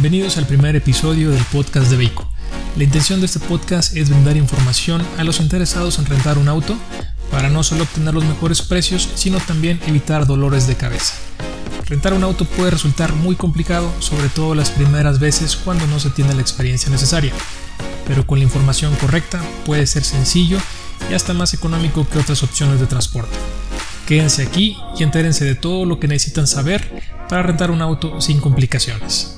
Bienvenidos al primer episodio del podcast de Vehículo. La intención de este podcast es brindar información a los interesados en rentar un auto para no solo obtener los mejores precios, sino también evitar dolores de cabeza. Rentar un auto puede resultar muy complicado, sobre todo las primeras veces cuando no se tiene la experiencia necesaria, pero con la información correcta puede ser sencillo y hasta más económico que otras opciones de transporte. Quédense aquí y entérense de todo lo que necesitan saber para rentar un auto sin complicaciones.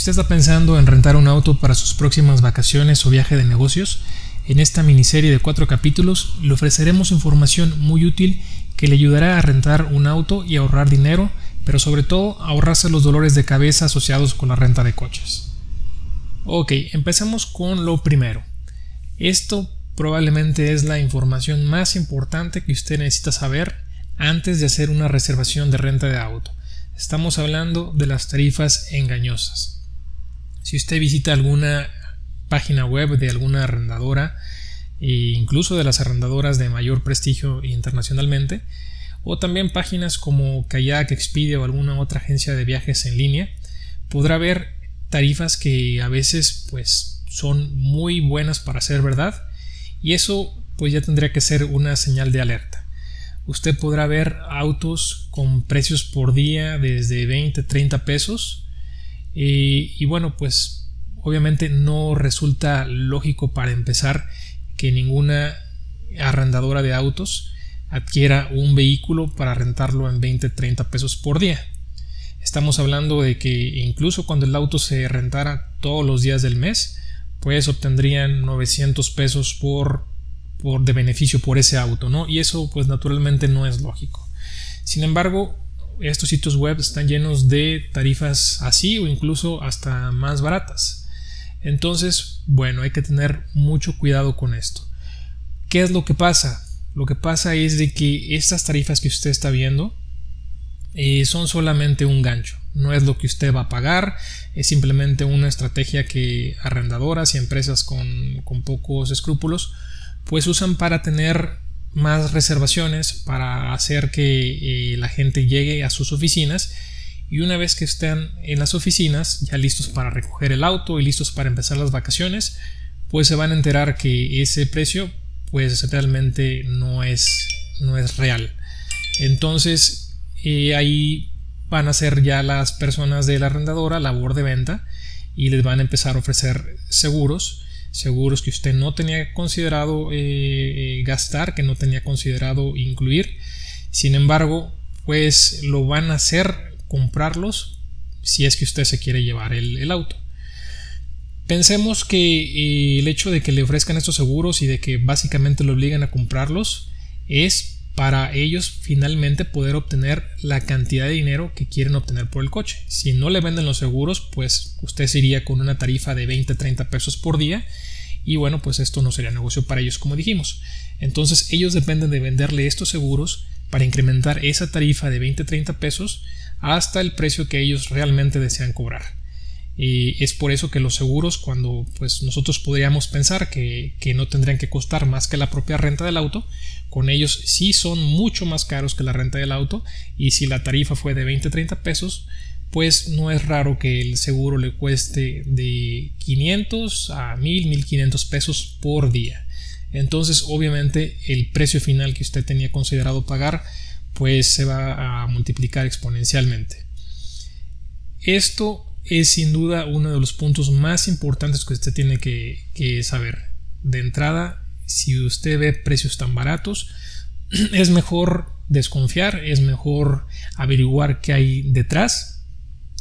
Usted está pensando en rentar un auto para sus próximas vacaciones o viaje de negocios, en esta miniserie de cuatro capítulos le ofreceremos información muy útil que le ayudará a rentar un auto y ahorrar dinero, pero sobre todo ahorrarse los dolores de cabeza asociados con la renta de coches. Ok, empecemos con lo primero. Esto probablemente es la información más importante que usted necesita saber antes de hacer una reservación de renta de auto. Estamos hablando de las tarifas engañosas. Si usted visita alguna página web de alguna arrendadora, e incluso de las arrendadoras de mayor prestigio internacionalmente, o también páginas como Kayak, Expedia o alguna otra agencia de viajes en línea, podrá ver tarifas que a veces pues son muy buenas para ser verdad y eso pues ya tendría que ser una señal de alerta. Usted podrá ver autos con precios por día desde 20, 30 pesos y bueno, pues obviamente no resulta lógico para empezar que ninguna arrendadora de autos adquiera un vehículo para rentarlo en 20, 30 pesos por día. Estamos hablando de que incluso cuando el auto se rentara todos los días del mes, pues obtendrían 900 pesos por, por de beneficio por ese auto, ¿no? Y eso pues naturalmente no es lógico. Sin embargo, estos sitios web están llenos de tarifas así o incluso hasta más baratas. Entonces, bueno, hay que tener mucho cuidado con esto. ¿Qué es lo que pasa? Lo que pasa es de que estas tarifas que usted está viendo eh, son solamente un gancho. No es lo que usted va a pagar, es simplemente una estrategia que arrendadoras y empresas con, con pocos escrúpulos pues usan para tener más reservaciones para hacer que eh, la gente llegue a sus oficinas. Y una vez que estén en las oficinas ya listos para recoger el auto y listos para empezar las vacaciones pues se van a enterar que ese precio pues realmente no es no es real. Entonces eh, ahí van a ser ya las personas de la arrendadora labor de venta y les van a empezar a ofrecer seguros seguros que usted no tenía considerado eh, eh, gastar, que no tenía considerado incluir. Sin embargo, pues lo van a hacer comprarlos si es que usted se quiere llevar el, auto. Pensemos que eh, el hecho de que le ofrezcan estos seguros y de que básicamente lo obligan a comprarlos es para ellos finalmente poder obtener la cantidad de dinero que quieren obtener por el coche. Si no le venden los seguros, pues usted se iría con una tarifa de 20-30 pesos por día y bueno, pues esto no sería negocio para ellos como dijimos. Entonces ellos dependen de venderle estos seguros para incrementar esa tarifa de 20-30 pesos hasta el precio que ellos realmente desean cobrar. Y es por eso que los seguros, cuando pues nosotros podríamos pensar que, que, no tendrían que costar más que la propia renta del auto, con ellos sí son mucho más caros que la renta del auto y si la tarifa fue de 20-30 pesos, pues no es raro que el seguro le cueste de 500 a 1000, 1500 pesos por día. Entonces obviamente el precio final que usted tenía considerado pagar pues se va a multiplicar exponencialmente. Esto es sin duda uno de los puntos más importantes que usted tiene que, saber. De entrada, si usted ve precios tan baratos, es mejor desconfiar, es mejor averiguar qué hay detrás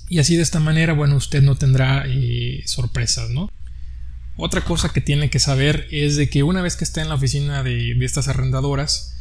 y así de esta manera, bueno, usted no tendrá eh, sorpresas, ¿no? Otra cosa que tiene que saber es de que una vez que está en la oficina de, de estas arrendadoras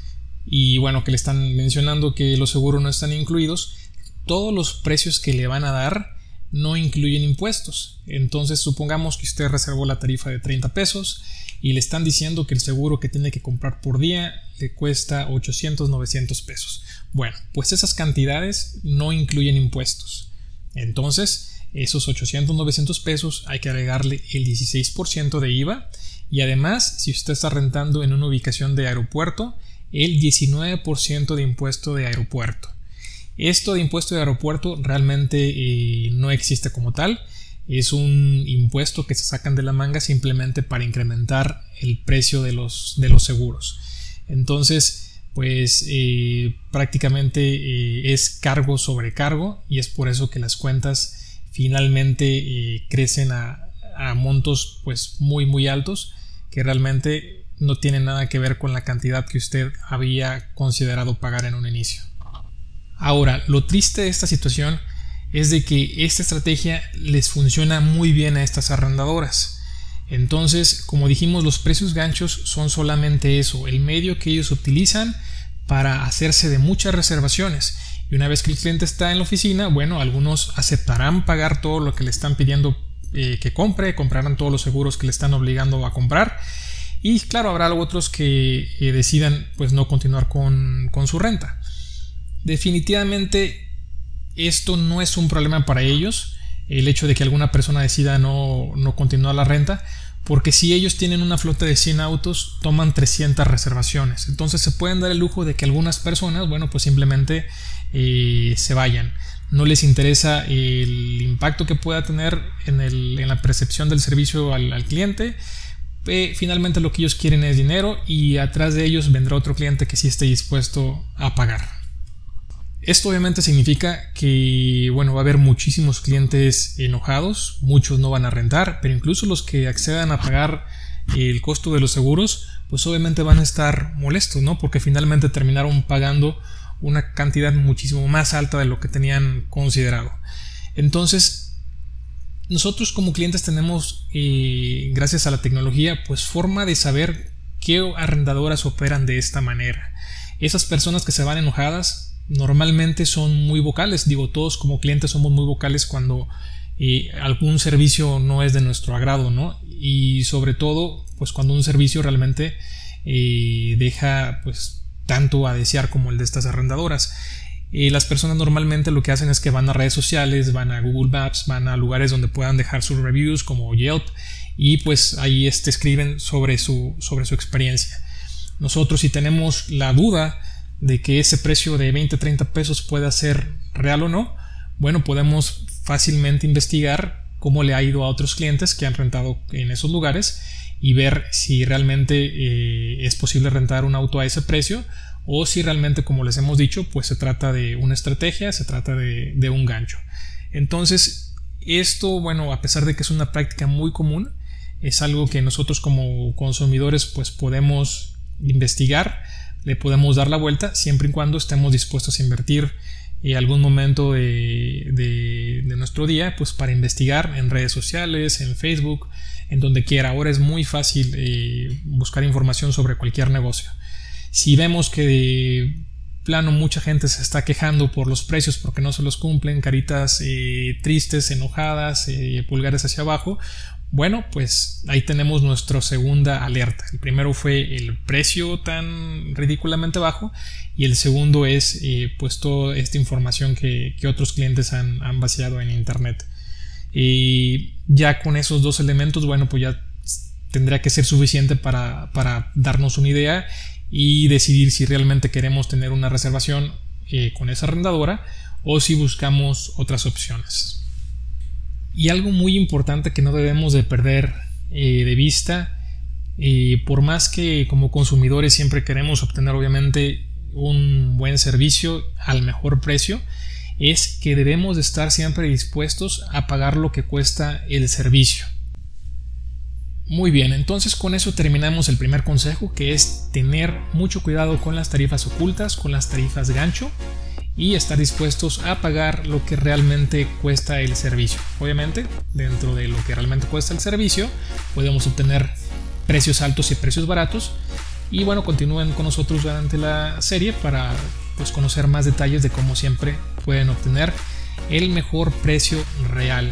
y bueno, que le están mencionando que los seguros no están incluidos, todos los precios que le van a dar no incluyen impuestos. Entonces supongamos que usted reservó la tarifa de 30 pesos y le están diciendo que el seguro que tiene que comprar por día le cuesta 800, 900 pesos. Bueno, pues esas cantidades no incluyen impuestos. Entonces, Esos 800, 900 pesos hay que agregarle el 16% de IVA y además si usted está rentando en una ubicación de aeropuerto, el 19% de impuesto de aeropuerto. Esto de impuesto de aeropuerto realmente eh, no existe como tal. Es un impuesto que se sacan de la manga simplemente para incrementar el precio de los, de los seguros. Entonces, pues eh, prácticamente eh, es cargo sobre cargo y es por eso que las cuentas finalmente crecen a, a montos pues muy muy altos que realmente no tienen nada que ver con la cantidad que usted había considerado pagar en un inicio. Ahora, lo triste de esta situación es de que esta estrategia les funciona muy bien a estas arrendadoras. Entonces, como dijimos, los precios ganchos son solamente eso, el medio que ellos utilizan para hacerse de muchas reservaciones. Y una vez que el cliente está en la oficina, bueno, algunos aceptarán pagar todo lo que le están pidiendo eh, que compre, comprarán todos los seguros que le están obligando a comprar. Y claro, habrá otros que eh, decidan pues no continuar con, con su renta. Definitivamente esto no es un problema para ellos, el hecho de que alguna persona decida no, continuar la renta, porque si ellos tienen una flota de 100 autos, toman 300 reservaciones. Entonces se pueden dar el lujo de que algunas personas, bueno, pues simplemente eh, se vayan. No les interesa el impacto que pueda tener en, la percepción del servicio al, cliente. Eh, finalmente lo que ellos quieren es dinero y atrás de ellos vendrá otro cliente que sí esté dispuesto a pagar. Esto obviamente significa que, bueno, va a haber muchísimos clientes enojados, muchos no van a rentar, pero incluso los que accedan a pagar el costo de los seguros, pues obviamente van a estar molestos, ¿no? Porque finalmente terminaron pagando una cantidad muchísimo más alta de lo que tenían considerado. Entonces, nosotros como clientes tenemos, eh, gracias a la tecnología, pues forma de saber qué arrendadoras operan de esta manera. Esas personas que se van enojadas normalmente son muy vocales. Digo, todos como clientes somos muy vocales cuando eh, algún servicio no es de nuestro agrado, ¿no? Y sobre todo, pues cuando un servicio realmente eh, deja pues tanto a desear como el de estas arrendadoras. Eh, las personas normalmente lo que hacen es que van a redes sociales, van a Google Maps, van a lugares donde puedan dejar sus reviews como Yelp y pues ahí este, escriben sobre su, sobre su experiencia. Nosotros si tenemos la duda de que ese precio de 20, 30 pesos pueda ser real o no, bueno, podemos fácilmente investigar cómo le ha ido a otros clientes que han rentado en esos lugares y ver si realmente eh, es posible rentar un auto a ese precio o si realmente, como les hemos dicho, pues se trata de una estrategia, se trata de, de un gancho. Entonces, esto, bueno, a pesar de que es una práctica muy común, es algo que nosotros como consumidores pues podemos investigar le podemos dar la vuelta siempre y cuando estemos dispuestos a invertir en algún momento de, nuestro día pues para investigar en redes sociales, en Facebook, en donde quiera. Ahora es muy fácil eh, buscar información sobre cualquier negocio. Si vemos que de plano mucha gente se está quejando por los precios porque no se los cumplen, caritas eh, tristes, enojadas, eh, pulgares hacia abajo, bueno, pues ahí tenemos nuestra segunda alerta. El primero fue el precio tan ridículamente bajo y el segundo es eh, pues toda esta información que, otros clientes han, vaciado en internet. Y ya con esos dos elementos, bueno, pues ya tendría que ser suficiente para, darnos una idea y decidir si realmente queremos tener una reservación eh, con esa arrendadora o si buscamos otras opciones. Y algo muy importante que no debemos de perder eh, de vista, eh, por más que como consumidores siempre queremos obtener obviamente un buen servicio al mejor precio, es que debemos de estar siempre dispuestos a pagar lo que cuesta el servicio. Muy bien, entonces con eso terminamos el primer consejo que es tener mucho cuidado con las tarifas ocultas, con las tarifas gancho y estar dispuestos a pagar lo que realmente cuesta el servicio. Obviamente, dentro de lo que realmente cuesta el servicio, podemos obtener precios altos y precios baratos. Y bueno, continúen con nosotros durante la serie para pues, conocer más detalles de cómo siempre pueden obtener el mejor precio real